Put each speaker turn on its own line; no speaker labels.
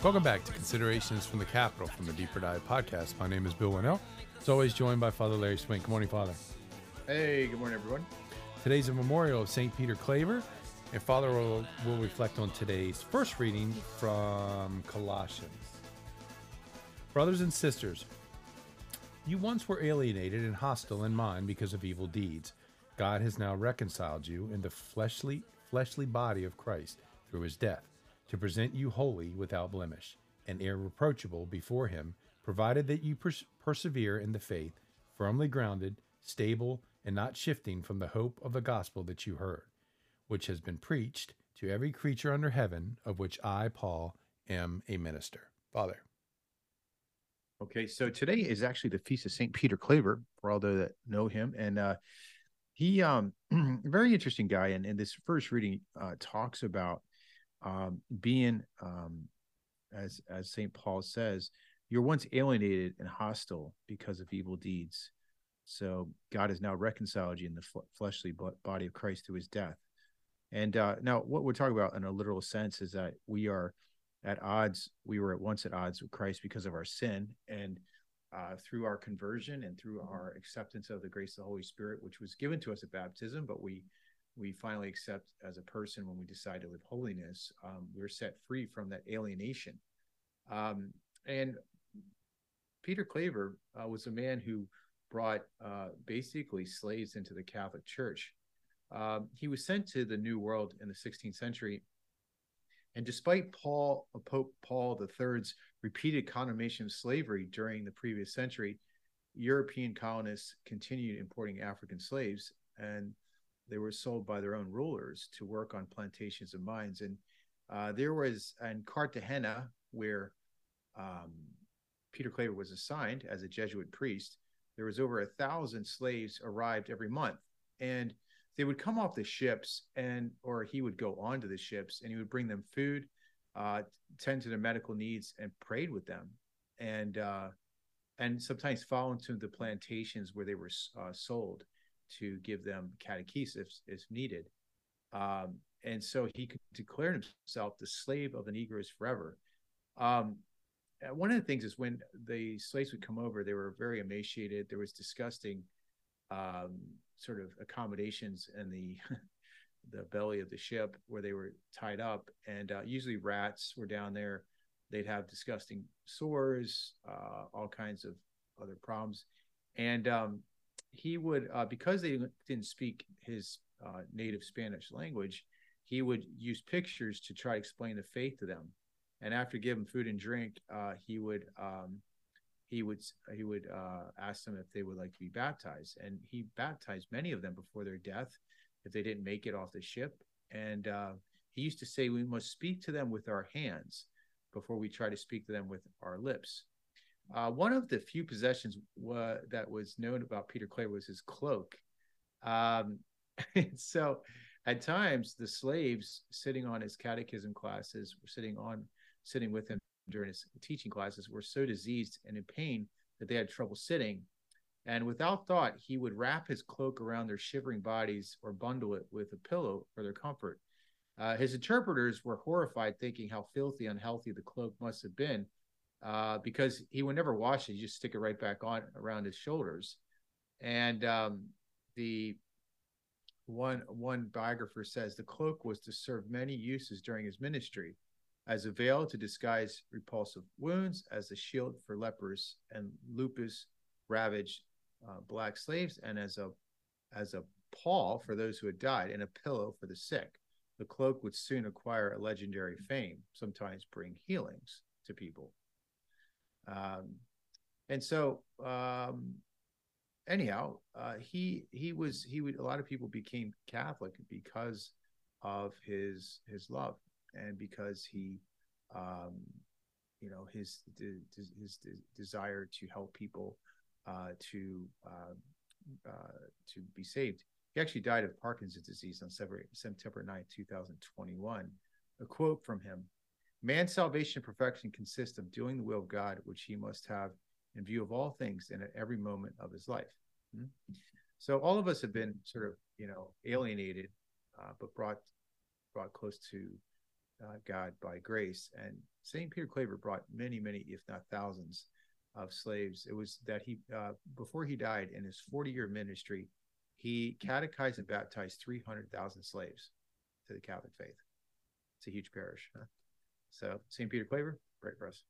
Welcome back to Considerations from the Capitol from the Deeper Dive podcast. My name is Bill Wannall. As always, joined by Father Larry Swink. Good morning, Father.
Hey, good morning, everyone.
Today's a memorial of St. Peter Claver, and Father will, will reflect on today's first reading from Colossians. Brothers and sisters, you once were alienated and hostile in mind because of evil deeds. God has now reconciled you in the fleshly, fleshly body of Christ through his death to present you holy without blemish and irreproachable before him, provided that you pers- persevere in the faith, firmly grounded, stable, and not shifting from the hope of the gospel that you heard, which has been preached to every creature under heaven, of which I, Paul, am a minister. Father.
Okay, so today is actually the feast of Saint Peter Claver for all those that know him, and uh, he um very interesting guy. And in this first reading, uh, talks about um, being um, as as Saint Paul says, you're once alienated and hostile because of evil deeds. So God has now reconciled you in the fl- fleshly body of Christ through His death. And uh, now, what we're talking about in a literal sense is that we are at odds. We were at once at odds with Christ because of our sin, and uh, through our conversion and through our acceptance of the grace of the Holy Spirit, which was given to us at baptism, but we we finally accept as a person when we decide to live holiness, um, we're set free from that alienation. Um, and Peter Claver uh, was a man who brought uh, basically slaves into the Catholic Church. Um, he was sent to the New World in the 16th century. And despite Paul, uh, Pope Paul III's repeated condemnation of slavery during the previous century, European colonists continued importing African slaves. And they were sold by their own rulers to work on plantations and mines. And uh, there was in Cartagena, where um, Peter Claver was assigned as a Jesuit priest, there was over a thousand slaves arrived every month. And they would come off the ships and or he would go onto the ships and he would bring them food, uh, tend to their medical needs and prayed with them. And uh, and sometimes follow into the plantations where they were uh, sold to give them catechesis if, needed. Um, and so he could declare himself the slave of the Negroes forever. Um, one of the things is when the slaves would come over, they were very emaciated. There was disgusting um, sort of accommodations in the the belly of the ship where they were tied up, and uh, usually rats were down there. They'd have disgusting sores, uh, all kinds of other problems, and um, he would uh, because they didn't speak his uh, native Spanish language, he would use pictures to try to explain the faith to them. And after giving food and drink, uh, he would um, he would he would uh, ask them if they would like to be baptized, and he baptized many of them before their death if they didn't make it off the ship. And uh, he used to say, "We must speak to them with our hands before we try to speak to them with our lips." Uh, one of the few possessions that was known about Peter Claver was his cloak. Um, so at times the slaves sitting on his catechism classes were sitting on sitting with him during his teaching classes were so diseased and in pain that they had trouble sitting and without thought he would wrap his cloak around their shivering bodies or bundle it with a pillow for their comfort uh, his interpreters were horrified thinking how filthy unhealthy the cloak must have been uh, because he would never wash it. He just stick it right back on around his shoulders. And um, the one one biographer says the cloak was to serve many uses during his ministry, as a veil to disguise repulsive wounds, as a shield for lepers and lupus ravaged uh, black slaves, and as a as a pall for those who had died, and a pillow for the sick. The cloak would soon acquire a legendary fame, sometimes bring healings to people. Um, and so, um, anyhow, uh, he he was he would a lot of people became Catholic because of his his love and because he, um, you know, his his desire to help people uh, to uh, uh, to be saved. He actually died of Parkinson's disease on September 9, 2021. A quote from him Man's salvation and perfection consists of doing the will of God, which he must have in view of all things and at every moment of his life. Hmm? So all of us have been sort of, you know, alienated, uh, but brought brought close to uh, God by grace. And St. Peter Claver brought many, many, if not thousands, of slaves. It was that he, uh, before he died in his 40 year ministry, he catechized and baptized 300,000 slaves to the Catholic faith. It's a huge parish. Huh? So, St. Peter Claver, pray for us.